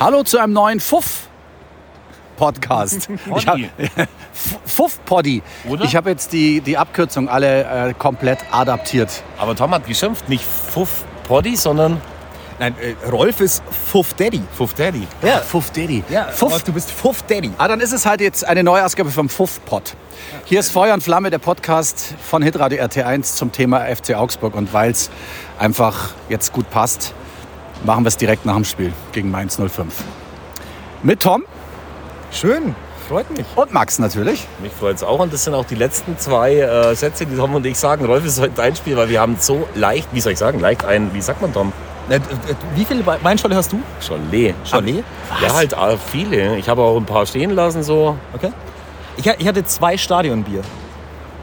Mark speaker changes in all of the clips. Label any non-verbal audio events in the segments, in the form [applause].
Speaker 1: Hallo zu einem neuen Fuff. Podcast. [laughs] Ich hab, [laughs] Fuff Poddy.
Speaker 2: Oder?
Speaker 1: Ich habe jetzt die, die Abkürzung alle äh, komplett adaptiert.
Speaker 2: Aber Tom hat geschimpft, nicht Fuff Poddy, sondern
Speaker 3: Nein, äh, Rolf ist Fuff Daddy.
Speaker 2: Fuff Daddy.
Speaker 3: Ja,
Speaker 1: Fuff Daddy.
Speaker 3: ja
Speaker 1: Fuff.
Speaker 3: Du bist Fuff Daddy.
Speaker 1: Ah, dann ist es halt jetzt eine Neuausgabe vom Fuff Pod. Hier ist Feuer und Flamme, der Podcast von Hitradio RT1 zum Thema FC Augsburg. Und weil es einfach jetzt gut passt, machen wir es direkt nach dem Spiel gegen Mainz 05. Mit Tom
Speaker 3: Schön, freut mich.
Speaker 1: und Max natürlich.
Speaker 2: Mich freut es auch. Und das sind auch die letzten zwei äh, Sätze, die Tom und ich sagen. Rolf ist heute dein Spiel, weil wir haben so leicht, wie soll ich sagen, leicht ein, wie sagt man Tom?
Speaker 3: Äh, Wie viele Weinschorle hast du?
Speaker 2: Chalet.
Speaker 3: Chalet?
Speaker 2: Ja, halt äh, viele. Ich habe auch ein paar stehen lassen so.
Speaker 3: Okay. Ich, ich hatte zwei Stadionbier.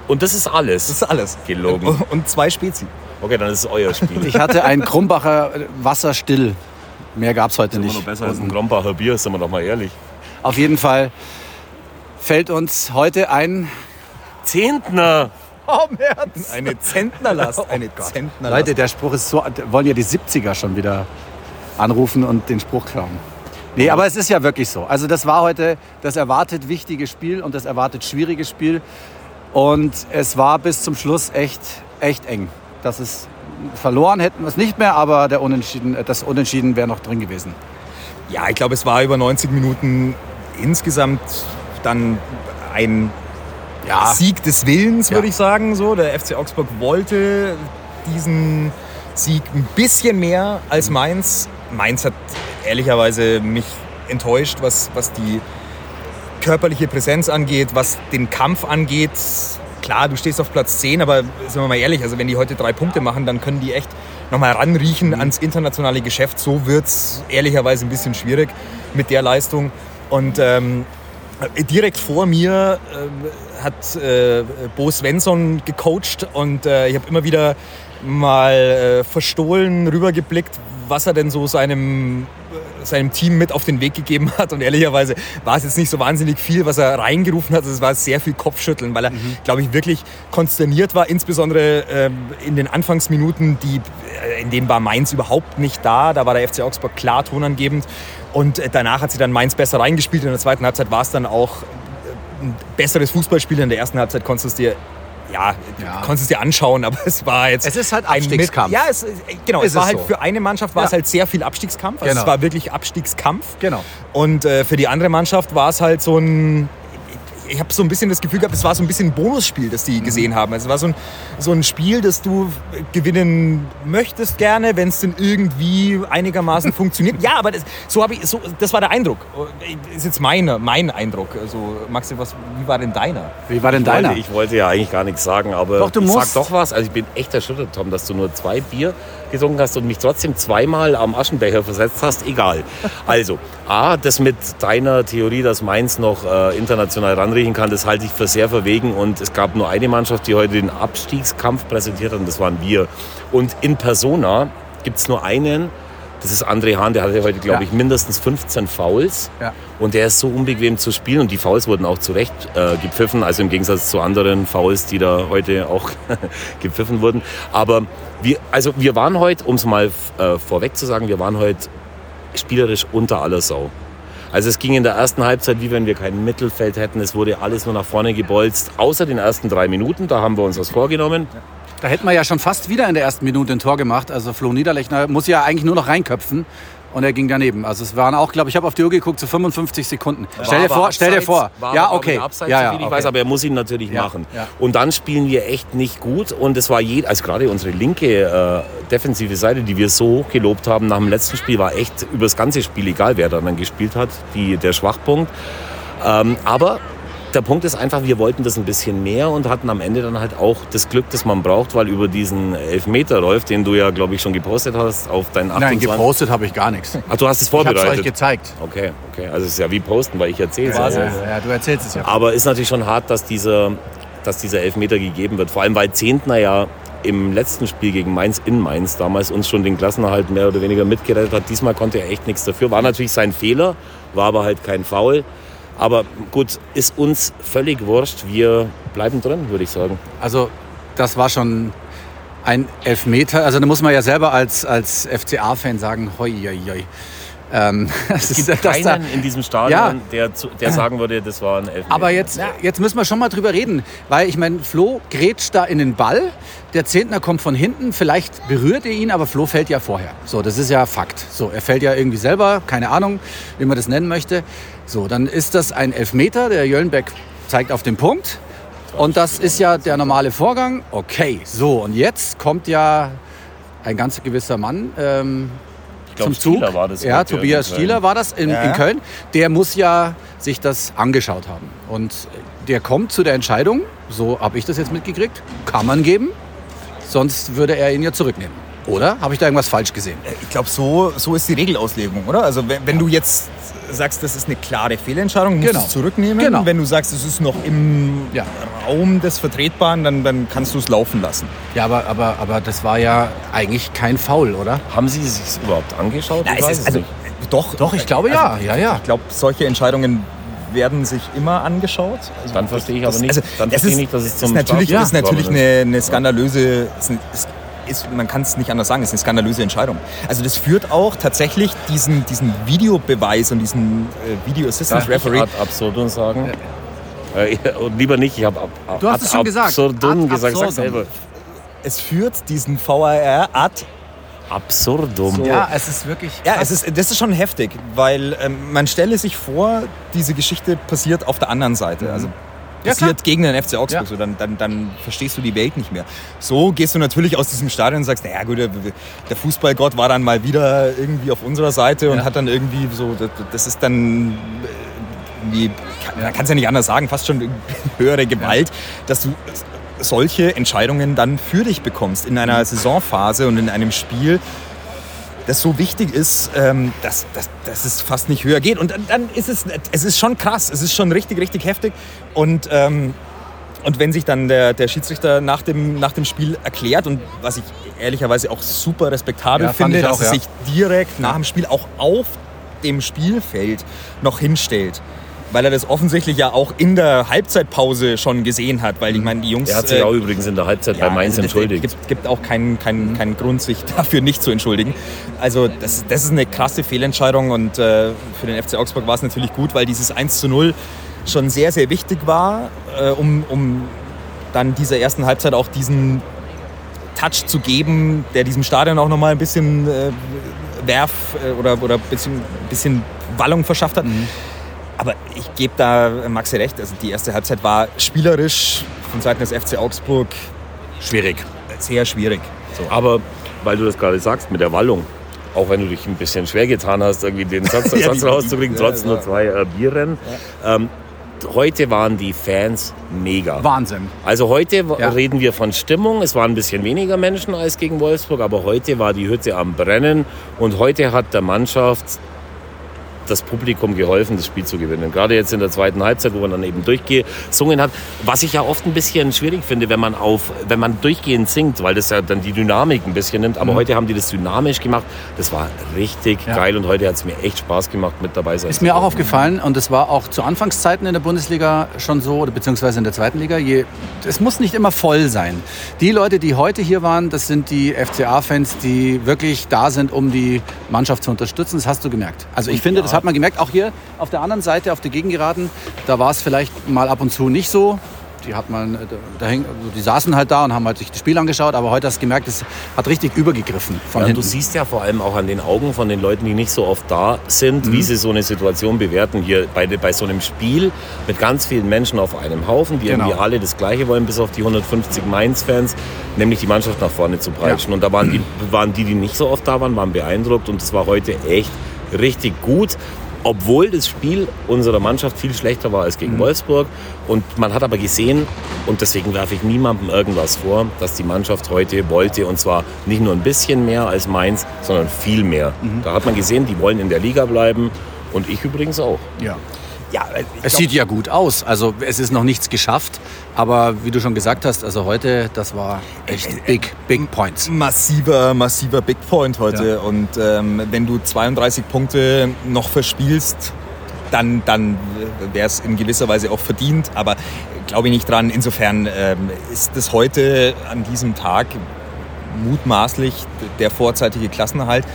Speaker 2: Und das ist alles.
Speaker 3: Das ist alles.
Speaker 2: Gelogen.
Speaker 3: Und zwei Spezi.
Speaker 2: Okay, dann ist es euer Spiel.
Speaker 1: Ich hatte ein Krumbacher Wasser still. Mehr gab es heute
Speaker 2: Immer
Speaker 1: nicht.
Speaker 2: noch besser als ein Grombacher Bier, sind wir doch mal ehrlich.
Speaker 1: Auf jeden Fall fällt uns heute ein.
Speaker 2: Zehntner.
Speaker 3: Oh, März. Eine Zentnerlast. Eine Zentnerlast.
Speaker 1: Leute, der Spruch ist so. Wollen ja die 70er schon wieder anrufen und den Spruch klauen. Nee, aber es ist ja wirklich so. Also, das war heute das erwartet wichtige Spiel und das erwartet schwierige Spiel. Und es war bis zum Schluss echt, echt eng. Das ist verloren hätten wir es nicht mehr, aber der Unentschieden, das Unentschieden wäre noch drin gewesen.
Speaker 3: Ja, ich glaube, es war über 90 Minuten insgesamt dann ein
Speaker 1: Ja,
Speaker 3: Sieg des Willens,
Speaker 1: Ja.
Speaker 3: würde ich sagen. So, der FC Augsburg wollte diesen Sieg ein bisschen mehr als Mainz. Mainz hat ehrlicherweise mich enttäuscht, was, was die körperliche Präsenz angeht, was den Kampf angeht. Klar, du stehst auf Platz 10, aber sind wir mal ehrlich, also wenn die heute drei Punkte machen, dann können die echt nochmal ranriechen ans internationale Geschäft. So wird es ehrlicherweise ein bisschen schwierig mit der Leistung. Und ähm, direkt vor mir ähm, hat äh, Bo Svensson gecoacht und äh, ich habe immer wieder mal äh, verstohlen rübergeblickt, was er denn so seinem, äh, seinem Team mit auf den Weg gegeben hat. Und ehrlicherweise war es jetzt nicht so wahnsinnig viel, was er reingerufen hat. Es war sehr viel Kopfschütteln, weil er, glaube ich, wirklich konsterniert war, insbesondere ähm, in den Anfangsminuten, die, äh, in denen war Mainz überhaupt nicht da. Da war der FC Augsburg klar tonangebend. Und äh, danach hat sie dann Mainz besser reingespielt. In der zweiten Halbzeit war es dann auch ein besseres Fußballspiel. In der ersten Halbzeit konntest du es dir ja,
Speaker 1: Ja.
Speaker 3: konntest es dir anschauen, aber [laughs] es war jetzt
Speaker 1: Es ist halt
Speaker 3: ein
Speaker 1: Abstiegskampf.
Speaker 3: Ja, es, genau.
Speaker 1: Ist
Speaker 3: es war
Speaker 1: es
Speaker 3: halt
Speaker 1: so.
Speaker 3: für eine Mannschaft war
Speaker 1: Ja.
Speaker 3: es halt sehr viel Abstiegskampf. Also
Speaker 1: Genau.
Speaker 3: Es war wirklich Abstiegskampf.
Speaker 1: Genau.
Speaker 3: Und äh, für die andere Mannschaft war es halt so ein. Ich habe so ein bisschen das Gefühl gehabt, es war so ein bisschen ein Bonusspiel, das
Speaker 1: Mhm.
Speaker 3: die gesehen haben. Also es war so ein, so ein Spiel, das du gewinnen möchtest gerne, wenn es denn irgendwie einigermaßen [laughs] funktioniert. Ja, aber das, so habe ich, so, das war der Eindruck. Ist jetzt meine, mein Eindruck. Also Maxi, was, wie war denn deiner?
Speaker 1: Wie war denn
Speaker 2: Ich wollte,
Speaker 1: deiner?
Speaker 2: ich wollte ja eigentlich gar nichts sagen, aber
Speaker 1: Doch, du
Speaker 2: ich
Speaker 1: musst.
Speaker 2: sag doch was. Also ich bin echt erschüttert, Tom, dass du nur zwei Bier getrunken hast und mich trotzdem zweimal am Aschenbecher versetzt hast. Egal. Also, A, das mit deiner Theorie, dass Mainz noch äh, international ranriechen kann, das halte ich für sehr verwegen. Und es gab nur eine Mannschaft, die heute den Abstiegskampf präsentiert hat und das waren wir. Und in Persona gibt es nur einen, das ist André Hahn, der hatte heute, glaube
Speaker 1: Ja.
Speaker 2: ich, mindestens 15 Fouls.
Speaker 1: Ja.
Speaker 2: Und der ist so unbequem zu spielen und die Fouls wurden auch zu Recht äh, gepfiffen, also im Gegensatz zu anderen Fouls, die da heute auch [laughs] gepfiffen wurden. Aber wir, also wir waren heute, um es mal äh, vorweg zu sagen, wir waren heute spielerisch unter aller Sau. Also es ging in der ersten Halbzeit, wie wenn wir kein Mittelfeld hätten. Es wurde alles nur nach vorne gebolzt, außer den ersten drei Minuten. Da haben wir uns was vorgenommen.
Speaker 1: Da hätten wir ja schon fast wieder in der ersten Minute ein Tor gemacht. Also Flo Niederlechner muss ja eigentlich nur noch reinköpfen. Und er ging daneben. Also es waren auch, glaube ich, habe auf die Uhr geguckt, so 55 Sekunden. Stell dir
Speaker 2: War
Speaker 1: vor,
Speaker 2: aber
Speaker 1: stell dir
Speaker 2: abseits,
Speaker 1: vor.
Speaker 2: War
Speaker 1: ja, okay.
Speaker 2: ich, Abseits,
Speaker 1: ja, ja,
Speaker 2: viel ich
Speaker 1: okay.
Speaker 2: weiß, aber er muss ihn natürlich
Speaker 1: Ja,
Speaker 2: machen.
Speaker 1: ja.
Speaker 2: Und dann spielen wir echt nicht gut. Und es war je, also gerade unsere linke äh, defensive Seite, die wir so hoch gelobt haben nach dem letzten Spiel, war echt über das ganze Spiel, egal wer da dann gespielt hat, die, der Schwachpunkt. Ähm, aber der Punkt ist einfach, wir wollten das ein bisschen mehr und hatten am Ende dann halt auch das Glück, das man braucht, weil über diesen Elfmeter, Rolf, den du ja, glaube ich, schon gepostet hast, auf deinen 28...
Speaker 1: Nein, gepostet habe ich gar nichts.
Speaker 2: Ach, du hast es
Speaker 1: Ich habe es euch
Speaker 2: vorbereitet.
Speaker 1: gezeigt.
Speaker 2: Okay, okay. Also es ist ja wie posten, weil ich erzähle es
Speaker 1: Ja,
Speaker 2: ja.
Speaker 1: ja, ja, du erzählst es ja.
Speaker 2: Aber ist natürlich schon hart, dass dieser, dass dieser Elfmeter gegeben wird. Vor allem, weil Zehntner ja im letzten Spiel gegen Mainz in Mainz damals uns schon den Klassenerhalt mehr oder weniger mitgerettet hat. Diesmal konnte er echt nichts dafür. War natürlich sein Fehler, war aber halt kein Foul. Aber gut, ist uns völlig wurscht. Wir bleiben drin, würde ich sagen.
Speaker 1: Also das war schon ein Elfmeter. Also da muss man ja selber als, als FCA-Fan sagen, hoi, hoi, hoi. Ähm, [laughs]
Speaker 2: es gibt dass keinen da, in diesem Stadion, ja, der, der sagen würde, das war ein Elfmeter.
Speaker 1: Aber jetzt, jetzt müssen wir schon mal drüber reden, weil ich meine, Flo grätscht da in den Ball, der Zehntner kommt von hinten, vielleicht berührt er ihn, aber Flo fällt ja vorher. So, das ist ja Fakt. So, er fällt ja irgendwie selber, keine Ahnung, wie man das nennen möchte. So, dann ist das ein Elfmeter, der Jöllenbeck zeigt auf den Punkt. Und das ist ja der normale Vorgang. Okay, so, und jetzt kommt ja ein ganz gewisser Mann, ähm, glaub, zum Zug. Stieler war das ja, Tobias Stieler war das in, ja. in, Köln. Der muss ja sich das angeschaut haben. Und der kommt zu der Entscheidung, so habe ich das jetzt mitgekriegt, kann man geben, sonst würde er ihn ja zurücknehmen. Oder? Habe ich da irgendwas falsch gesehen?
Speaker 3: Äh, ich glaube, so, so ist die Regelauslegung, oder? Also wenn, wenn du jetzt sagst, das ist eine klare Fehlentscheidung, musst genau. es zurücknehmen. Genau. Wenn du sagst, es ist noch im ja. Raum des Vertretbaren, dann, dann kannst du es laufen lassen.
Speaker 1: Ja, aber, aber, aber das war ja eigentlich kein Foul, oder?
Speaker 2: Haben Sie es sich überhaupt angeschaut?
Speaker 3: Ja, es ist, also, doch, doch, ich glaube ja. Also, ja, ja. Ich glaube, solche Entscheidungen werden sich immer angeschaut.
Speaker 2: Also dann verstehe ich aber nicht, also, dann verstehe
Speaker 3: ist,
Speaker 2: nicht, dass es zum
Speaker 3: ist natürlich, ja. ist natürlich eine, eine skandalöse, ist, ist ist, man kann es nicht anders sagen, ist eine skandalöse Entscheidung. Also das führt auch tatsächlich diesen, diesen Videobeweis und diesen äh, Video Assistance Referee.
Speaker 2: Ad absurdum sagen. Äh, lieber nicht, ich habe ab,
Speaker 1: Du hast es schon gesagt.
Speaker 2: Absurdum gesagt, sag selber.
Speaker 3: Es führt diesen VAR ad
Speaker 2: absurdum.
Speaker 1: So. Ja, es ist wirklich.
Speaker 3: Ja, es ist, das ist schon heftig, weil ähm, man stelle sich vor, diese Geschichte passiert auf der anderen Seite. Mhm. Also passiert ja, gegen den FC Augsburg, ja. so, dann, dann, dann verstehst du die Welt nicht mehr. So gehst du natürlich aus diesem Stadion und sagst, naja gut, der Fußballgott war dann mal wieder irgendwie auf unserer Seite und ja. hat dann irgendwie so, das ist dann irgendwie, man kann es ja nicht anders sagen, fast schon [laughs] höhere Gewalt, dass du solche Entscheidungen dann für dich bekommst in einer mhm. Saisonphase und in einem Spiel, das so wichtig ist, ähm, dass, dass, dass es fast nicht höher geht. Und dann, dann ist es, es ist schon krass, es ist schon richtig, richtig heftig. Und, ähm, und wenn sich dann der, der Schiedsrichter nach dem, nach dem Spiel erklärt und was ich ehrlicherweise auch super respektabel ja, finde, dass er ja. sich direkt nach dem Spiel auch auf dem Spielfeld noch hinstellt weil er das offensichtlich ja auch in der Halbzeitpause schon gesehen hat, weil ich meine, die Jungs...
Speaker 2: Er hat sich äh, auch übrigens in der Halbzeit ja, bei Mainz entschuldigt.
Speaker 3: Es gibt, gibt, auch keinen keinen keinen Grund, sich [laughs] dafür nicht zu entschuldigen. Also das, das ist eine krasse Fehlentscheidung und äh, für den FC Augsburg war es natürlich gut, weil dieses 1 zu 0 schon sehr, sehr wichtig war, äh, um, um dann dieser ersten Halbzeit auch diesen Touch zu geben, der diesem Stadion auch nochmal ein bisschen äh, Werf äh, oder, oder ein bisschen, bisschen Wallung verschafft hat. Mhm. Aber ich gebe da Maxi recht. Also die erste Halbzeit war spielerisch von Seiten des FC Augsburg
Speaker 2: schwierig.
Speaker 3: Sehr schwierig.
Speaker 2: So. Aber weil du das gerade sagst mit der Wallung, auch wenn du dich ein bisschen schwer getan hast, irgendwie den Satz, [laughs] ja, Satz rauszukriegen, trotz nur zwei äh, Bierrennen. Ja. Ähm, heute waren die Fans mega.
Speaker 1: Wahnsinn.
Speaker 2: Also heute ja. reden wir von Stimmung. Es waren ein bisschen weniger Menschen als gegen Wolfsburg, aber heute war die Hütte am Brennen und heute hat der Mannschaft das Publikum geholfen, das Spiel zu gewinnen. Gerade jetzt in der zweiten Halbzeit, wo man dann eben durchgesungen hat. Was ich ja oft ein bisschen schwierig finde, wenn man auf, wenn man durchgehend singt, weil das ja dann die Dynamik ein bisschen nimmt. Aber mhm. heute haben die das dynamisch gemacht. Das war richtig ja. geil und heute hat es mir echt Spaß gemacht, mit dabei sein.
Speaker 1: Ist mir auch aufgefallen und das war auch zu Anfangszeiten in der Bundesliga schon so, oder beziehungsweise in der zweiten Liga. Je, es muss nicht immer voll sein. Die Leute, die heute hier waren, das sind die FCA-Fans, die wirklich da sind, um die Mannschaft zu unterstützen. Das hast du gemerkt. Also ich finde, das hat hat man gemerkt, auch hier auf der anderen Seite, auf der Gegengeraden, da war es vielleicht mal ab und zu nicht so die hat man, da häng, also die saßen halt da und haben halt sich das Spiel angeschaut, aber heute hast du gemerkt, es hat richtig übergegriffen.
Speaker 2: Von ja, du siehst ja vor allem auch an den Augen von den Leuten, die nicht so oft da sind, mhm. wie sie so eine Situation bewerten. Hier bei, bei so einem Spiel mit ganz vielen Menschen auf einem Haufen, die genau. irgendwie alle das Gleiche wollen, bis auf die 150 Mainz-Fans, nämlich die Mannschaft nach vorne zu peitschen. Ja. Und da waren die, waren die, die nicht so oft da waren, waren beeindruckt und es war heute echt richtig gut obwohl das Spiel unserer Mannschaft viel schlechter war als gegen mhm. Wolfsburg. Und man hat aber gesehen, und deswegen werfe ich niemandem irgendwas vor, dass die Mannschaft heute wollte, und zwar nicht nur ein bisschen mehr als Mainz, sondern viel mehr. Mhm. Da hat man gesehen, die wollen in der Liga bleiben und ich übrigens auch.
Speaker 1: Ja. Ja, es sieht ja gut aus. Also es ist noch nichts geschafft, aber wie du schon gesagt hast, also heute, das war echt äh, äh, big, big points.
Speaker 3: Massiver, massiver Big Point heute. Ja. Und ähm, wenn du 32 Punkte noch verspielst, dann, dann wäre es in gewisser Weise auch verdient. Aber glaube ich nicht dran. Insofern ähm, ist es heute an diesem Tag mutmaßlich der vorzeitige Klassenerhalt.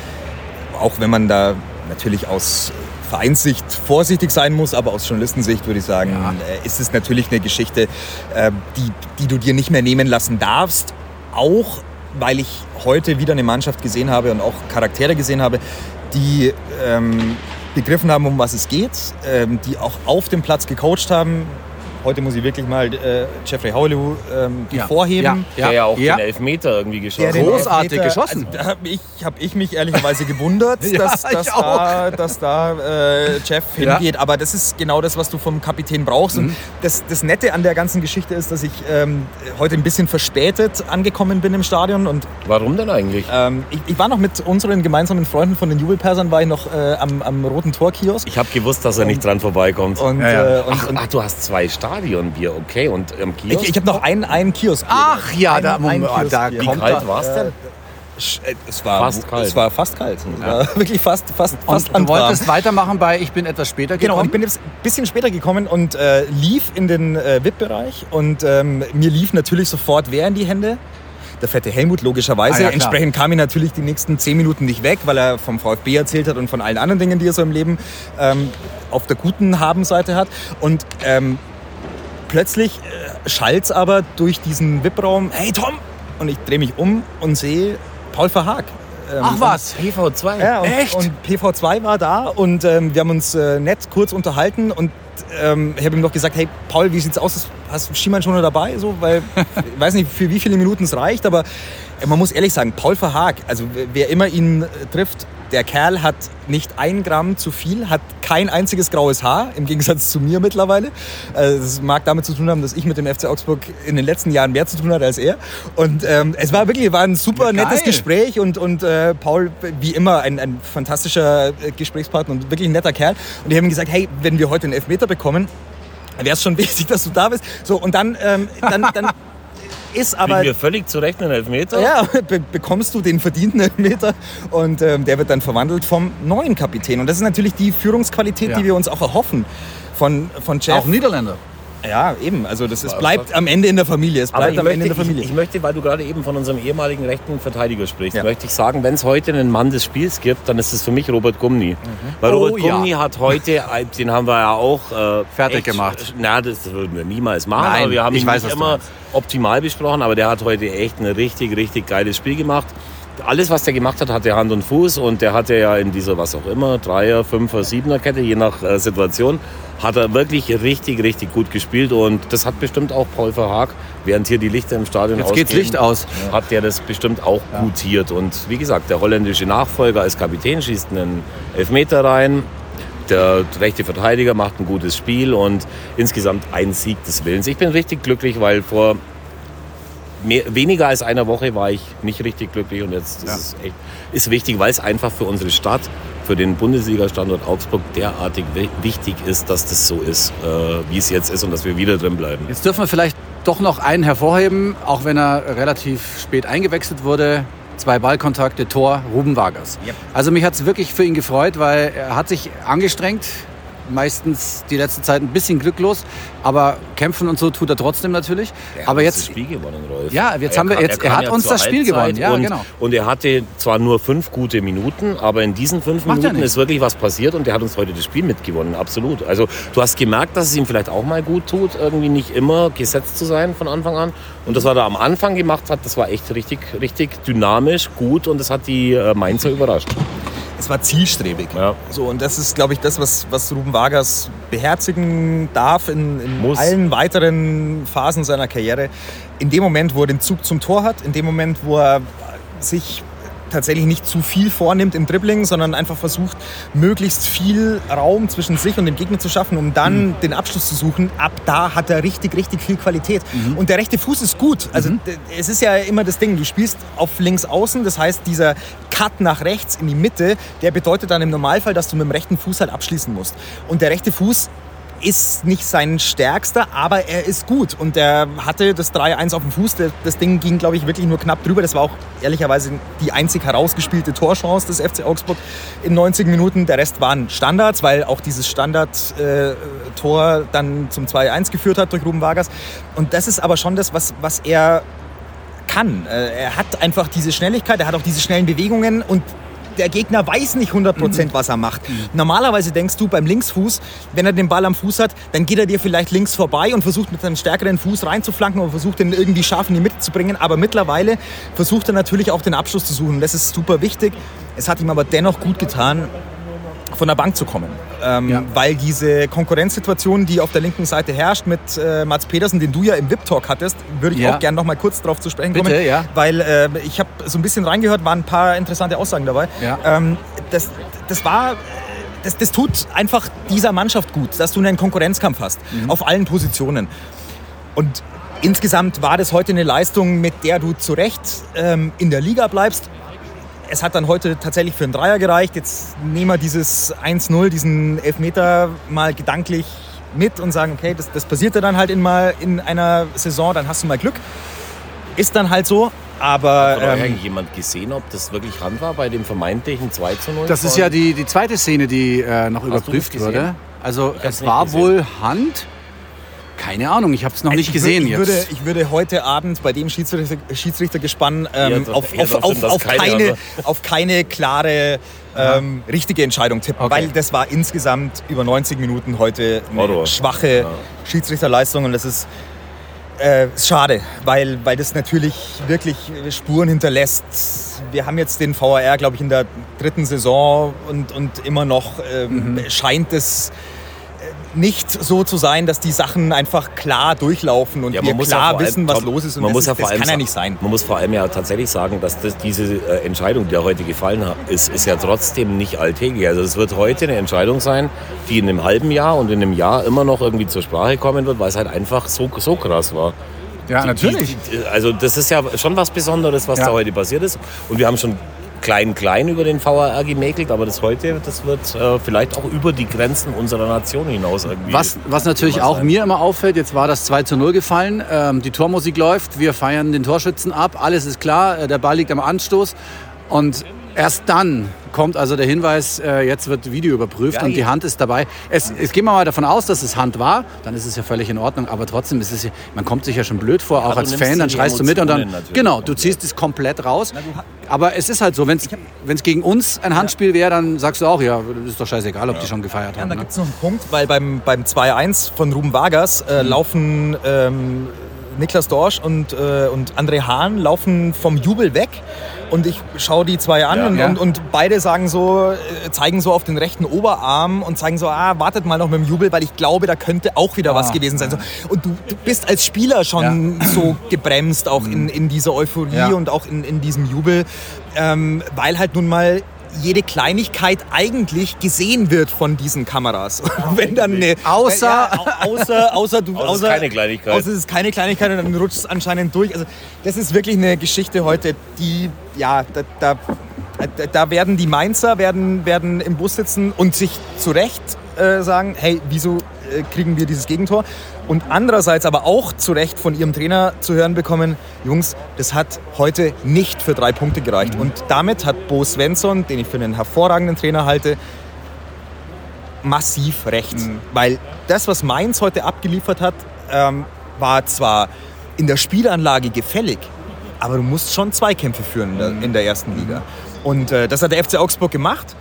Speaker 3: Auch wenn man da natürlich aus Vereinssicht vorsichtig sein muss, aber aus Journalistensicht würde ich sagen,
Speaker 1: Ja.
Speaker 3: äh, ist es natürlich eine Geschichte, äh, die, die du dir nicht mehr nehmen lassen darfst. Auch weil ich heute wieder eine Mannschaft gesehen habe und auch Charaktere gesehen habe, die ähm, begriffen haben, um was es geht, ähm, die auch auf dem Platz gecoacht haben. Heute muss ich wirklich mal äh, Jeffrey Howley ähm,
Speaker 1: Ja.
Speaker 3: hervorheben.
Speaker 1: Ja.
Speaker 2: Der ja auch
Speaker 1: Ja.
Speaker 2: den Elfmeter irgendwie
Speaker 3: Der
Speaker 2: geschossen hat.
Speaker 1: Großartig
Speaker 3: Elfmeter-
Speaker 1: geschossen.
Speaker 3: Also, da habe ich, hab ich mich ehrlicherweise gewundert, [laughs]
Speaker 1: Ja,
Speaker 3: dass, dass da, dass da äh, Jeff
Speaker 1: Ja. Mhm.
Speaker 3: hingeht. Aber das ist genau das, was du vom Kapitän brauchst. Und das, das Nette an der ganzen Geschichte ist, dass ich ähm, heute ein bisschen verspätet angekommen bin im Stadion. Und
Speaker 2: Warum denn eigentlich?
Speaker 3: ähm, ich, ich war noch mit unseren gemeinsamen Freunden von den Jubelpersern, war ich noch äh, am, am Roten Tor-Kiosk.
Speaker 2: Ich habe gewusst, dass er nicht dran vorbeikommt.
Speaker 3: Und,
Speaker 1: Ja, ja.
Speaker 3: äh, und,
Speaker 2: Ach,
Speaker 3: und
Speaker 2: ach, du hast zwei Stadionbier, okay. Und am Kiosk?
Speaker 3: ich, ich habe noch einen, einen Kiosk.
Speaker 1: Ach ja,
Speaker 3: Ein-
Speaker 1: da,
Speaker 3: ein
Speaker 1: Moment,
Speaker 3: Kiosk
Speaker 1: da
Speaker 3: hier.
Speaker 2: Wie
Speaker 1: kommt
Speaker 2: kalt war es denn?
Speaker 3: Sch- äh, Es war
Speaker 2: Fast kalt.
Speaker 3: Es war fast kalt. War [laughs] wirklich fast, fast, fast
Speaker 1: Und du wolltest weitermachen bei Ich bin etwas später
Speaker 3: Genau, und
Speaker 1: gekommen.
Speaker 3: ich bin jetzt ein bisschen später gekommen und äh, lief in den äh, VIP-Bereich und ähm, mir lief natürlich sofort wer in die Hände. Der fette Helmut, logischerweise.
Speaker 1: Ah, ja.
Speaker 3: Entsprechend kam ich natürlich die nächsten zehn Minuten nicht weg, weil er vom VfB erzählt hat und von allen anderen Dingen, die er so im Leben ähm, auf der guten Habenseite hat. Und ähm, plötzlich äh, schallt aber durch diesen VIP-Raum, hey Tom! Und ich drehe mich um und sehe Paul Verhaag. Ähm,
Speaker 1: Ach was,
Speaker 2: PV2.
Speaker 3: ja, und,
Speaker 1: Echt?
Speaker 3: Und PV2 war da und ähm, wir haben uns äh, nett kurz unterhalten und ähm, ich habe ihm noch gesagt, hey Paul, wie sieht's aus? Hast du Schiemann schon noch dabei? So, weil [laughs] ich weiß nicht, für wie viele Minuten es reicht, aber äh, man muss ehrlich sagen, Paul Verhaag, also wer- immer ihn äh, trifft, der Kerl hat nicht ein Gramm zu viel, hat kein einziges graues Haar, im Gegensatz zu mir mittlerweile. Äh, Das mag damit zu tun haben, dass ich mit dem FC Augsburg in den letzten Jahren mehr zu tun hatte als er. Und ähm, es war wirklich war ein super
Speaker 1: Ja,
Speaker 3: nettes Gespräch und, und äh, Paul, wie immer, ein, ein fantastischer äh, Gesprächspartner und wirklich ein netter Kerl. Und die haben gesagt, hey, wenn wir heute einen Elfmeter bekommen, wäre es schon [laughs] wichtig, dass du da bist. So, und dann, ähm, dann, dann ist aber...
Speaker 2: Kriegen wir völlig zu Recht einen Elfmeter?
Speaker 3: Ja, [laughs] be bekommst du den verdienten Elfmeter und ähm, der wird dann verwandelt vom neuen Kapitän. Und das ist natürlich die Führungsqualität,
Speaker 1: Ja.
Speaker 3: die wir uns auch erhoffen von, von Jeff.
Speaker 1: Auch Niederländer.
Speaker 3: Ja, eben. Also das ist, bleibt am Ende in der Familie. Es bleibt am
Speaker 2: möchte,
Speaker 3: Ende in der Familie.
Speaker 2: Ich, ich möchte, weil du gerade eben von unserem ehemaligen rechten Verteidiger sprichst,
Speaker 3: Ja.
Speaker 2: möchte ich sagen, wenn es heute einen Mann des Spiels gibt, dann ist es für mich Robert Gumni. Weil
Speaker 1: Oh,
Speaker 2: Robert
Speaker 1: ja.
Speaker 2: Gumni hat heute, [laughs] äh, den haben wir ja auch äh,
Speaker 1: Fertig
Speaker 2: echt-
Speaker 1: gemacht.
Speaker 2: Na, das würden wir niemals machen.
Speaker 1: Nein,
Speaker 2: aber wir haben
Speaker 1: ich
Speaker 2: ihn
Speaker 1: weiß,
Speaker 2: nicht immer optimal besprochen, aber der hat heute echt ein richtig, richtig geiles Spiel gemacht. Alles, was der gemacht hat, hatte Hand und Fuß und der hatte ja in dieser, was auch immer, Dreier, Fünfer, Siebener Kette, je nach äh, Situation, hat er wirklich richtig, richtig gut gespielt und das hat bestimmt auch Paul Verhaag, während hier die Lichter im Stadion
Speaker 1: Jetzt geht's
Speaker 2: ausgehen,
Speaker 1: Licht aus.
Speaker 2: hat der das bestimmt auch gutiert. Und wie gesagt, der holländische Nachfolger als Kapitän schießt einen Elfmeter rein. Der rechte Verteidiger macht ein gutes Spiel und insgesamt ein Sieg des Willens. Ich bin richtig glücklich, weil vor mehr, weniger als einer Woche war ich nicht richtig glücklich und jetzt ist
Speaker 1: Ja.
Speaker 2: es echt ist wichtig, weil es einfach für unsere Stadt, für den Bundesliga-Standort Augsburg derartig wi- wichtig ist, dass das so ist, äh, wie es jetzt ist und dass wir wieder drin bleiben.
Speaker 1: Jetzt dürfen wir vielleicht doch noch einen hervorheben, auch wenn er relativ spät eingewechselt wurde. Zwei Ballkontakte, Tor, Ruben Vargas.
Speaker 3: Yep.
Speaker 1: Also mich hat es wirklich für ihn gefreut, weil er hat sich angestrengt. Meistens die letzte Zeit ein bisschen glücklos, aber kämpfen und so tut er trotzdem natürlich.
Speaker 2: Er
Speaker 1: aber
Speaker 2: hat
Speaker 1: jetzt
Speaker 2: das Spiel gewonnen, Rolf.
Speaker 1: Ja, jetzt
Speaker 2: Er
Speaker 1: haben wir- jetzt- er
Speaker 2: kann
Speaker 1: hat uns
Speaker 2: zur
Speaker 1: das Spiel
Speaker 2: Halbzeit
Speaker 1: gewonnen. Ja,
Speaker 2: und,
Speaker 1: genau.
Speaker 2: Und er hatte zwar nur fünf gute Minuten, aber in diesen fünf
Speaker 1: Macht ja
Speaker 2: Minuten ist wirklich was passiert und er hat uns heute das Spiel mitgewonnen, absolut. Also du hast gemerkt, dass es ihm vielleicht auch mal gut tut, irgendwie nicht immer gesetzt zu sein von Anfang an. Und das, was er am Anfang gemacht hat, das war echt richtig, richtig dynamisch, gut und das hat die äh, Mainzer überrascht.
Speaker 3: Es war zielstrebig.
Speaker 2: Ja.
Speaker 3: So, und das ist, glaube ich, das, was, was Ruben Vargas beherzigen darf in, in allen weiteren Phasen seiner Karriere. In dem Moment, wo er den Zug zum Tor hat, in dem Moment, wo er sich tatsächlich nicht zu viel vornimmt im Dribbling, sondern einfach versucht, möglichst viel Raum zwischen sich und dem Gegner zu schaffen, um dann den Abschluss zu suchen. Ab da hat er richtig, richtig viel Qualität. Und der rechte Fuß ist gut. Also d- es ist ja immer das Ding, du spielst auf links außen, das heißt, dieser Cut nach rechts in die Mitte, der bedeutet dann im Normalfall, dass du mit dem rechten Fuß halt abschließen musst. Und der rechte Fuß ist nicht sein stärkster, aber er ist gut. Und er hatte das 3-1 auf dem Fuß. Das Ding ging, glaube ich, wirklich nur knapp drüber. Das war auch ehrlicherweise die einzig herausgespielte Torchance des FC Augsburg in 90 Minuten. Der Rest waren Standards, weil auch dieses Standard-Tor dann zum 2-1 geführt hat durch Ruben Vargas. Und das ist aber schon das, was, was er kann. Äh, Er hat einfach diese Schnelligkeit, er hat auch diese schnellen Bewegungen und der Gegner weiß nicht 100%, was er macht. Normalerweise denkst du beim Linksfuß, wenn er den Ball am Fuß hat, dann geht er dir vielleicht links vorbei und versucht mit seinem stärkeren Fuß reinzuflanken und versucht den irgendwie scharf in die Mitte zu bringen. Aber mittlerweile versucht er natürlich auch den Abschluss zu suchen. Das ist super wichtig. Es hat ihm aber dennoch gut getan, von der Bank zu kommen. Ähm,
Speaker 1: Ja.
Speaker 3: Weil diese Konkurrenzsituation, die auf der linken Seite herrscht mit äh, Mats Pedersen, den du ja im VIP-Talk hattest, würde ich
Speaker 1: Ja.
Speaker 3: auch gerne noch mal kurz darauf zu sprechen
Speaker 1: Bitte,
Speaker 3: kommen.
Speaker 1: ja.
Speaker 3: Weil äh, ich habe so ein bisschen reingehört, waren ein paar interessante Aussagen dabei.
Speaker 1: Ja.
Speaker 3: Ähm, das, das war... Das, das tut einfach dieser Mannschaft gut, dass du einen Konkurrenzkampf hast,
Speaker 1: Mhm.
Speaker 3: auf allen Positionen. Und insgesamt war das heute eine Leistung, mit der du zu Recht ähm, in der Liga bleibst. Es hat dann heute tatsächlich für einen Dreier gereicht. Jetzt nehmen wir dieses 1-0, diesen Elfmeter mal gedanklich mit und sagen, okay, das, das passiert ja dann halt in, mal in einer Saison, dann hast du mal Glück. Ist dann halt so, aber
Speaker 2: Hat
Speaker 3: ähm,
Speaker 2: eigentlich jemand gesehen, ob das wirklich Hand war bei dem vermeintlichen 2 zu 0?
Speaker 1: Das ist ja die, die zweite Szene, die äh, noch überprüft wurde. Also es war
Speaker 2: gesehen.
Speaker 1: wohl Hand. Keine Ahnung, ich habe es noch nicht
Speaker 3: ich,
Speaker 1: gesehen
Speaker 3: wür- ich
Speaker 1: jetzt.
Speaker 3: Würde, ich würde heute Abend bei dem Schiedsrichter, Schiedsrichtergespann ähm,
Speaker 2: Ja,
Speaker 3: auf, auf, auf, auf,
Speaker 2: keine,
Speaker 3: keine, [laughs] auf keine klare, ähm, richtige Entscheidung tippen,
Speaker 1: Okay.
Speaker 3: weil das war insgesamt über 90 Minuten heute eine
Speaker 2: Horror.
Speaker 3: schwache
Speaker 2: Ja.
Speaker 3: Schiedsrichterleistung und das ist, äh, schade, weil, weil das natürlich wirklich Spuren hinterlässt. Wir haben jetzt den VAR, glaube ich, in der dritten Saison und, und immer noch ähm,
Speaker 2: Mhm.
Speaker 3: scheint es äh, nicht so zu sein, dass die Sachen einfach klar durchlaufen und
Speaker 2: Ja,
Speaker 3: wir
Speaker 2: man muss ja
Speaker 3: klar
Speaker 2: allem-
Speaker 3: wissen, was
Speaker 2: Tom,
Speaker 3: los ist. Und
Speaker 2: man
Speaker 3: das,
Speaker 2: muss
Speaker 3: ist,
Speaker 2: ja vor
Speaker 3: das
Speaker 2: allem
Speaker 3: kann ja nicht sein.
Speaker 2: Man muss vor allem ja tatsächlich sagen, dass das, diese äh, Entscheidung, die ja heute gefallen hat, ist, ist ja trotzdem nicht alltäglich. Also es wird heute eine Entscheidung sein, die in einem halben Jahr und in einem Jahr immer noch irgendwie zur Sprache kommen wird, weil es halt einfach so, so krass war.
Speaker 1: ja, natürlich.
Speaker 2: Die, die, also das ist ja schon was Besonderes, was
Speaker 1: Ja.
Speaker 2: da heute passiert ist. Und wir haben schon klein, klein über den VAR gemäkelt, aber das heute, das wird äh, vielleicht auch über die Grenzen unserer Nation hinaus irgendwie.
Speaker 1: Was, was natürlich auch
Speaker 2: sein.
Speaker 1: mir immer auffällt, jetzt war das 2 zu 0 gefallen, ähm, die Tormusik läuft, wir feiern den Torschützen ab, alles ist klar, äh, der Ball liegt am Anstoß und erst dann kommt also der Hinweis, äh, jetzt wird Video überprüft
Speaker 2: Ja,
Speaker 1: und die. Hand ist dabei. Es, es gehen wir mal davon aus, dass es Hand war, dann ist es ja völlig in Ordnung, aber trotzdem ist es, ja- man kommt sich ja schon blöd vor, auch
Speaker 2: du
Speaker 1: als Fan, dann schreist du mit und dann, genau, du ziehst es komplett raus. Aber es ist halt so, wenn es gegen uns ein Handspiel wäre, dann sagst du auch, ja, ist doch scheißegal, ob die schon gefeiert
Speaker 3: Ja,
Speaker 1: haben.
Speaker 3: da
Speaker 1: ne?
Speaker 3: gibt es noch einen Punkt, weil beim, beim 2-1 von Ruben Vargas äh,
Speaker 1: Mhm.
Speaker 3: laufen ähm, Niklas Dorsch und, äh, und André Hahn laufen vom Jubel weg. Und ich schaue die zwei an
Speaker 2: Ja.
Speaker 3: und,
Speaker 1: Ja.
Speaker 3: und, und beide sagen so, äh, zeigen so auf den rechten Oberarm und zeigen so, ah, wartet mal noch mit dem Jubel, weil ich glaube, da könnte auch wieder was
Speaker 1: Ah,
Speaker 3: gewesen sein. So, und du, du bist als Spieler schon so gebremst, auch in, in dieser Euphorie
Speaker 1: Mhm. Ja.
Speaker 3: und auch in, in diesem Jubel, ähm, weil halt nun mal jede Kleinigkeit eigentlich gesehen wird von diesen Kameras. [laughs] Wenn dann eine,
Speaker 1: Außer-
Speaker 3: ja, au- außer, außer du,
Speaker 2: Außer ist keine Kleinigkeit.
Speaker 3: Außer es ist keine Kleinigkeit und dann rutscht es anscheinend durch. Also das ist wirklich eine Geschichte heute, die ja da, da, da- da werden die Mainzer werden, werden im Bus sitzen und sich zu Recht äh, sagen, hey, wieso äh, kriegen wir dieses Gegentor? Und andererseits aber auch zu Recht von ihrem Trainer zu hören bekommen, Jungs, das hat heute nicht für drei Punkte gereicht. Und damit hat Bo Svensson, den ich für einen hervorragenden Trainer halte, massiv recht. Weil das, was Mainz heute abgeliefert hat, ähm, war zwar in der Spielanlage gefällig, aber du musst schon Zweikämpfe führen in der, in der ersten Liga. Und äh, das hat der FC Augsburg gemacht.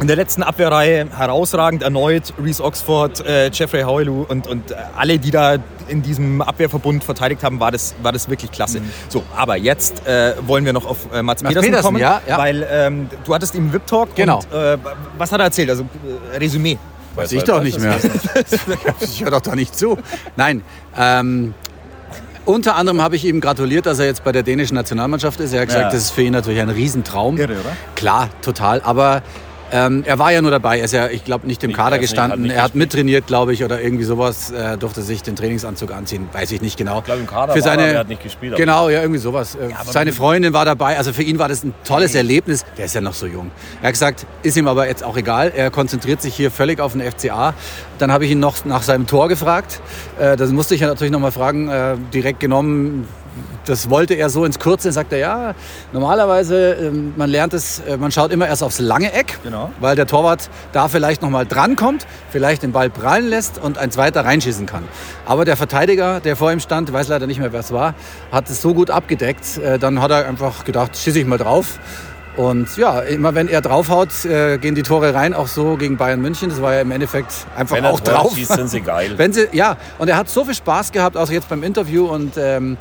Speaker 3: In der letzten Abwehrreihe herausragend erneut Reese Oxford, äh, Jeffrey Hoylu und, und äh, alle, die da in diesem Abwehrverbund verteidigt haben, war das, war das wirklich klasse. So, aber jetzt äh, wollen wir noch auf äh, Mats,
Speaker 1: Mats
Speaker 3: Pedersen, kommen,
Speaker 1: ja, ja.
Speaker 3: weil ähm, du hattest ihm VIP-Talk
Speaker 1: Genau.
Speaker 3: und äh, was hat er erzählt? Also äh, Resümee.
Speaker 1: Weiß ich doch nicht mehr. ich [laughs] höre doch da nicht zu. Nein, ähm, unter anderem habe ich ihm gratuliert, dass er jetzt bei der dänischen Nationalmannschaft ist. Er hat gesagt,
Speaker 2: Ja.
Speaker 1: das ist für ihn natürlich ein Riesentraum.
Speaker 3: Irre, oder?
Speaker 1: Klar, total. Aber ähm, er war ja nur dabei. Er ist ja, ich glaube, nicht im Kader
Speaker 2: er ist nicht-
Speaker 1: gestanden.
Speaker 2: hat nicht
Speaker 1: er hat mittrainiert, glaube ich, oder irgendwie sowas. Er durfte sich den Trainingsanzug anziehen. Weiß ich nicht genau. Ich
Speaker 2: glaube, im Kader war er, er hat nicht gespielt,
Speaker 1: Genau, ja, irgendwie sowas. Äh, Seine Freundin war dabei. Also für ihn war das ein tolles Erlebnis. Der ist ja noch so jung. Er hat gesagt, ist ihm aber jetzt auch egal. Er konzentriert sich hier völlig auf den FCA. Dann habe ich ihn noch nach seinem Tor gefragt. Äh, das musste ich ja natürlich noch mal fragen. Äh, direkt genommen, das wollte er so ins Kurze. Sagt er, ja, normalerweise, ähm, man lernt es, äh, man schaut immer erst aufs lange Eck,
Speaker 3: Genau.
Speaker 1: weil der Torwart da vielleicht noch mal drankommt, vielleicht den Ball prallen lässt und ein zweiter reinschießen kann. Aber der Verteidiger, der vor ihm stand, weiß leider nicht mehr, wer es war, hat es so gut abgedeckt, äh, dann hat er einfach gedacht, schieße ich mal drauf. Und ja, immer wenn er draufhaut, äh, gehen die Tore rein, auch so gegen Bayern München. Das war ja im Endeffekt einfach
Speaker 2: Wenn
Speaker 1: auch drauf.
Speaker 2: schießt, sind sie geil. [laughs]
Speaker 1: Wenn sie, ja, und er hat so viel Spaß gehabt, auch jetzt beim Interview. Und ähm,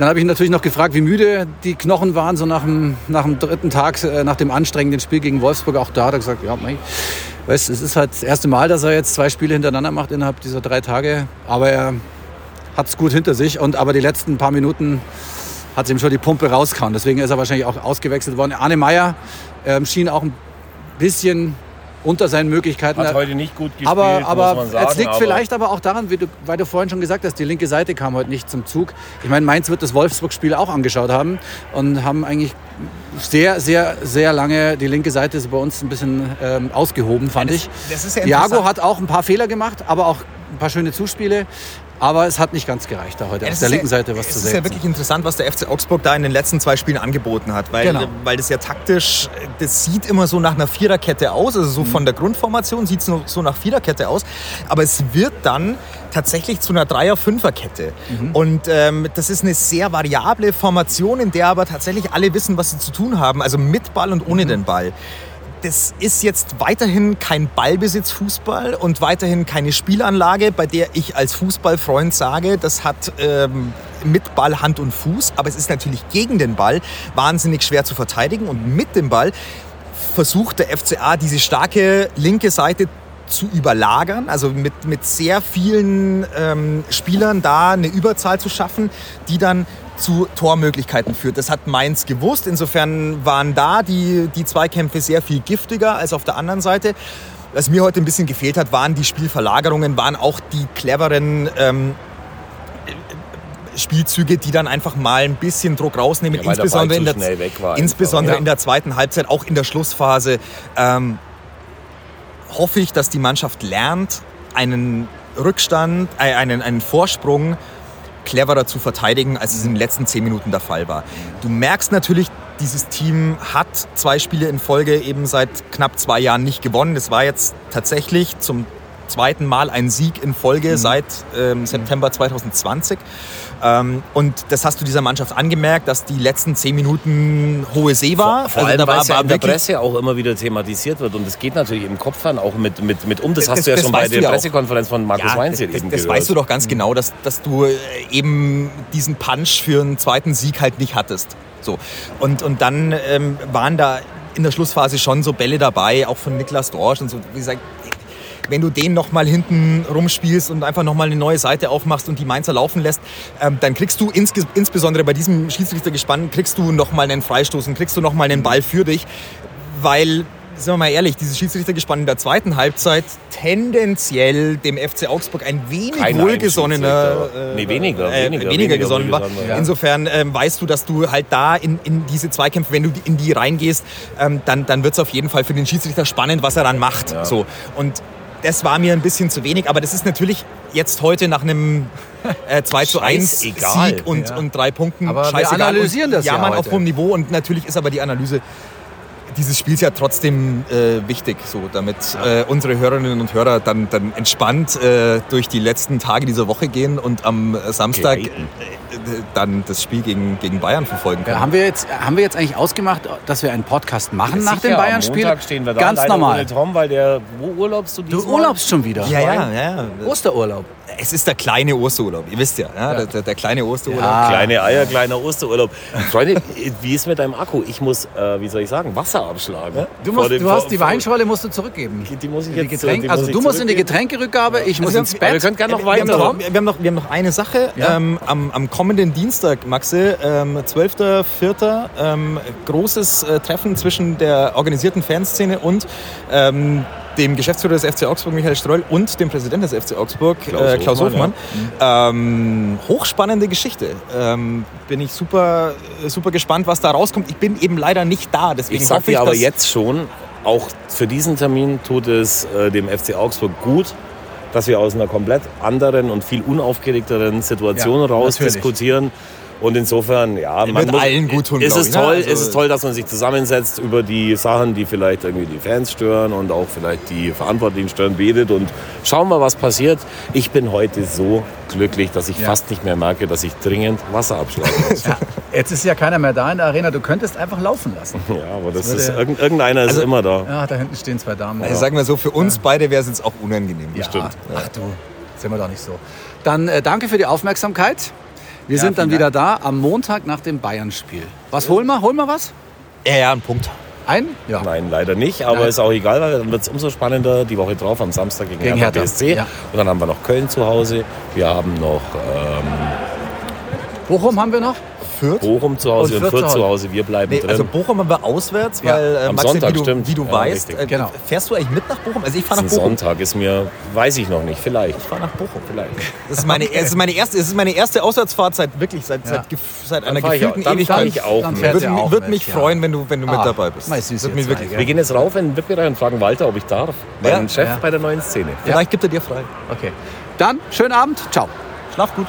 Speaker 1: dann habe ich natürlich noch gefragt, wie müde die Knochen waren, so nach dem, nach dem dritten Tag, äh, nach dem anstrengenden Spiel gegen Wolfsburg. Auch da hat er gesagt, ja, mei, weißt, es ist halt das erste Mal, dass er jetzt zwei Spiele hintereinander macht innerhalb dieser drei Tage. Aber er hat es gut hinter sich. Und aber die letzten paar Minuten hat ihm schon die Pumpe rausgehauen. Deswegen ist er wahrscheinlich auch ausgewechselt worden. Arne Meyer ähm, schien auch ein bisschen unter seinen Möglichkeiten.
Speaker 2: Hat heute nicht gut gespielt,
Speaker 1: aber
Speaker 2: muss
Speaker 1: aber
Speaker 2: man sagen.
Speaker 1: es liegt
Speaker 2: aber
Speaker 1: vielleicht aber auch daran, wie du, weil du vorhin schon gesagt hast, die linke Seite kam heute nicht zum Zug. Ich meine, Mainz wird das Wolfsburg-Spiel auch angeschaut haben und haben eigentlich sehr, sehr, sehr lange die linke Seite ist bei uns ein bisschen ähm, ausgehoben, fand ich.
Speaker 3: das ist ja
Speaker 1: Jago
Speaker 3: interessant.
Speaker 1: hat auch ein paar Fehler gemacht, aber auch ein paar schöne Zuspiele. Aber es hat nicht ganz gereicht, da heute
Speaker 3: Ja,
Speaker 1: auf der
Speaker 3: ist
Speaker 1: linken
Speaker 3: ja,
Speaker 1: Seite was
Speaker 3: es
Speaker 1: zu
Speaker 3: ist
Speaker 1: sehen.
Speaker 3: ja wirklich interessant, was der FC Augsburg da in den letzten zwei Spielen angeboten hat, weil,
Speaker 1: Genau.
Speaker 3: weil das ja taktisch, das sieht immer so nach einer Viererkette aus, also
Speaker 1: Mhm.
Speaker 3: so von der Grundformation sieht es so nach Viererkette aus, aber es wird dann tatsächlich zu einer Dreier-Fünfer-Kette.
Speaker 1: Mhm.
Speaker 3: Und ähm, das ist eine sehr variable Formation, in der aber tatsächlich alle wissen, was sie zu tun haben, also mit Ball und
Speaker 1: Mhm.
Speaker 3: ohne den Ball. Das ist jetzt weiterhin kein Ballbesitzfußball und weiterhin keine Spielanlage, bei der ich als Fußballfreund sage, das hat ähm, mit Ball Hand und Fuß, aber es ist natürlich gegen den Ball wahnsinnig schwer zu verteidigen und mit dem Ball versucht der FCA diese starke linke Seite zu überlagern, also mit, mit sehr vielen ähm, Spielern da eine Überzahl zu schaffen, die dann zu Tormöglichkeiten führt. Das hat Mainz gewusst. Insofern waren da die, die Zweikämpfe sehr viel giftiger als auf der anderen Seite. Was mir heute ein bisschen gefehlt hat, waren die Spielverlagerungen, waren auch die cleveren ähm, Spielzüge, die dann einfach mal ein bisschen Druck rausnehmen,
Speaker 2: Ja,
Speaker 3: insbesondere, in der, insbesondere
Speaker 2: Ja.
Speaker 3: in der zweiten Halbzeit, auch in der Schlussphase. Ähm, hoffe ich, dass die Mannschaft lernt, einen Rückstand, äh, einen, einen Vorsprung cleverer zu verteidigen, als es in den letzten zehn Minuten der Fall war. Du merkst natürlich, dieses Team hat zwei Spiele in Folge eben seit knapp zwei Jahren nicht gewonnen. Das war jetzt tatsächlich zum zweiten Mal ein Sieg in Folge seit ähm, September 2020. Ähm, und das hast du dieser Mannschaft angemerkt, dass die letzten zehn Minuten hohe See war.
Speaker 2: Vor
Speaker 3: Also
Speaker 2: allem, weil
Speaker 3: war,
Speaker 2: es ja in der Presse auch immer wieder thematisiert wird. Und es geht natürlich im Kopf dann auch mit, mit, mit um. Das
Speaker 3: Das-
Speaker 2: hast du ja schon bei der
Speaker 3: ja auch.
Speaker 2: Pressekonferenz von Markus
Speaker 3: Ja,
Speaker 2: Weinz
Speaker 3: das,
Speaker 2: eben
Speaker 3: das
Speaker 2: gehört.
Speaker 3: weißt du doch ganz genau, dass, dass du äh, eben diesen Punch für einen zweiten Sieg halt nicht hattest. So. Und, und dann ähm, waren da in der Schlussphase schon so Bälle dabei, auch von Niklas Dorsch und so. Wie gesagt, wenn du den noch mal hinten rumspielst und einfach noch mal eine neue Seite aufmachst und die Mainzer laufen lässt, ähm, dann kriegst du insge insbesondere bei diesem Schiedsrichtergespann kriegst du noch mal einen Freistoß und kriegst du noch mal einen Ball für dich, weil Sind wir mal ehrlich, dieses Schiedsrichtergespann in der zweiten Halbzeit tendenziell dem FC Augsburg ein wenig
Speaker 2: Kein
Speaker 3: wohlgesonnener,
Speaker 2: Schiedsrichter. Nee, weniger,
Speaker 3: äh,
Speaker 2: weniger,
Speaker 3: weniger,
Speaker 2: weniger
Speaker 3: gesonnen war,
Speaker 2: ja.
Speaker 3: Insofern ähm, weißt du, dass du halt da in, in diese Zweikämpfe, wenn du in die reingehst, ähm, dann, dann wird es auf jeden Fall für den Schiedsrichter spannend, was er dann macht.
Speaker 2: Ja.
Speaker 3: So. Und das war mir ein bisschen zu wenig, aber das ist natürlich jetzt heute nach einem äh, 2 zu 1
Speaker 2: Scheißegal.
Speaker 3: Sieg und,
Speaker 1: Ja.
Speaker 3: und drei Punkten
Speaker 1: Aber wir
Speaker 3: scheißegal.
Speaker 1: analysieren
Speaker 3: und
Speaker 1: das ja
Speaker 3: Jammern auf
Speaker 1: heute.
Speaker 3: hohem Niveau und natürlich ist aber die Analyse dieses Spiels ja trotzdem äh, wichtig, so damit äh, unsere Hörerinnen und Hörer dann, dann entspannt äh, durch die letzten Tage dieser Woche gehen und am Samstag äh, dann das Spiel gegen, gegen Bayern verfolgen können.
Speaker 1: Ja, haben, wir jetzt, haben wir jetzt eigentlich ausgemacht, dass wir einen Podcast machen nach dem Bayern-Spiel?
Speaker 2: Stehen wir da.
Speaker 1: Ganz normal.
Speaker 2: Ohne Tom, weil der, wo urlaubst du
Speaker 1: Du urlaubst schon wieder.
Speaker 3: ja, ja, ja, ja.
Speaker 1: Osterurlaub.
Speaker 3: Es ist der kleine Osterurlaub, ihr wisst ja, ja, Der, der, der kleine Osterurlaub.
Speaker 1: Ja.
Speaker 2: Kleine Eier, kleiner Osterurlaub. Freunde, [laughs] wie ist mit deinem Akku? Ich muss, äh, wie soll ich sagen, Wasser abschlagen.
Speaker 1: Du, musst,
Speaker 2: dem-
Speaker 1: du hast
Speaker 2: vor-
Speaker 1: die Weinschorle musst du zurückgeben.
Speaker 2: Die muss ich
Speaker 1: Die
Speaker 2: jetzt
Speaker 1: Getränk,
Speaker 2: die
Speaker 1: also
Speaker 2: muss ich
Speaker 1: du musst in die. Getränkerückgabe, ich muss
Speaker 3: Also
Speaker 1: ins
Speaker 3: wir-
Speaker 1: Bett.
Speaker 2: könnt gerne noch
Speaker 3: Wir haben,
Speaker 2: weiter.
Speaker 3: noch, wir, haben noch, wir haben noch eine Sache.
Speaker 1: Ja.
Speaker 3: Ähm, am, am kommenden Dienstag, Maxe, ähm, 12.04., ähm, großes äh, Treffen zwischen der organisierten Fanszene und ähm, dem Geschäftsführer des FC Augsburg, Michael Streul, und dem Präsidenten des FC Augsburg,
Speaker 2: Klaus
Speaker 3: äh, Klaus
Speaker 2: Hofmann,
Speaker 3: Hofmann. Ähm, hochspannende Geschichte. Ähm, bin ich super, super gespannt, was da rauskommt. Ich bin eben leider nicht da, deswegen
Speaker 2: Ich sag
Speaker 3: hoffe ich,
Speaker 2: dir aber jetzt schon, auch für diesen Termin tut es äh, dem FC Augsburg gut, dass wir aus einer komplett anderen und viel unaufgeregteren Situation
Speaker 1: Ja,
Speaker 2: raus
Speaker 1: natürlich.
Speaker 2: diskutieren Und insofern, ja, man
Speaker 3: wird allen gut tun,
Speaker 2: Ist
Speaker 3: glaub
Speaker 2: es
Speaker 3: ich, ne?
Speaker 2: toll,
Speaker 3: Also-
Speaker 2: ist es toll, dass man sich zusammensetzt über die Sachen, die vielleicht irgendwie die Fans stören und auch vielleicht die Verantwortlichen stören, betet und schauen wir, was passiert. Ich bin heute so glücklich, dass ich
Speaker 1: Ja.
Speaker 2: fast nicht mehr merke, dass ich dringend Wasser abschlagen muss. [laughs]
Speaker 1: Ja, jetzt ist ja keiner mehr da in der Arena. Du könntest einfach laufen lassen. [laughs]
Speaker 2: ja, aber das
Speaker 1: Das
Speaker 2: ist, irgend- irgendeiner ist
Speaker 3: Also-
Speaker 2: immer da.
Speaker 1: Ja, da hinten stehen zwei Damen.
Speaker 3: Also sagen wir so, für uns beide wäre es jetzt auch unangenehm.
Speaker 1: ja.
Speaker 2: stimmt.
Speaker 1: Ach du, sind wir doch nicht so. Dann äh, danke für die Aufmerksamkeit. Wir
Speaker 3: Ja,
Speaker 1: sind dann wieder da am Montag nach dem Bayern-Spiel. Was holen wir? Holen wir was?
Speaker 3: Ja, ja, ein Punkt.
Speaker 1: Ein? Ja.
Speaker 2: Nein, leider nicht, aber
Speaker 1: Nein.
Speaker 2: ist auch egal, weil dann wird es umso spannender die Woche drauf am Samstag gegen,
Speaker 1: Gegen
Speaker 2: Hertha
Speaker 1: Hertha,
Speaker 2: BSC.
Speaker 1: ja.
Speaker 2: Und dann haben wir noch Köln zu Hause. Wir haben noch ähm,
Speaker 1: Bochum haben wir noch?
Speaker 3: Fürth?
Speaker 2: Bochum zu Hause
Speaker 1: Und
Speaker 2: und,
Speaker 1: Fürth
Speaker 2: Fürth
Speaker 1: zu Hause.
Speaker 2: Wir bleiben
Speaker 3: Nee,
Speaker 2: drin.
Speaker 3: also Bochum haben wir auswärts,
Speaker 1: Ja,
Speaker 3: weil äh,
Speaker 2: am
Speaker 3: Maxi,
Speaker 2: Sonntag,
Speaker 3: wie du,
Speaker 2: stimmt.
Speaker 3: wie du
Speaker 2: Ja,
Speaker 3: weißt, äh,
Speaker 1: Genau.
Speaker 3: fährst du eigentlich mit nach Bochum? Also ich fahre nach Bochum.
Speaker 2: Sonntag ist mir, weiß ich noch nicht, vielleicht.
Speaker 3: Ich fahre nach Bochum.
Speaker 2: Vielleicht.
Speaker 3: Das ist meine, es ist meine erste, es ist meine erste Auswärtsfahrt seit wirklich seit,
Speaker 1: Ja.
Speaker 3: seit, seit einer gefühlten
Speaker 2: auch- dann
Speaker 3: Ewigkeit.
Speaker 2: ich auch
Speaker 1: Dann
Speaker 2: mit.
Speaker 3: Würde,
Speaker 1: auch
Speaker 3: würde
Speaker 1: mit,
Speaker 3: mich
Speaker 1: ja.
Speaker 3: freuen, wenn du, wenn du mit
Speaker 1: Ah,
Speaker 3: dabei bist. wirklich?
Speaker 2: Wir gehen jetzt rauf in den VIP-Bereich und fragen Walter, ob ich darf. Meinen Chef bei der neuen Szene.
Speaker 3: Vielleicht gibt er dir frei.
Speaker 1: Okay. Dann schönen Abend. Ciao.
Speaker 3: Schlaf gut.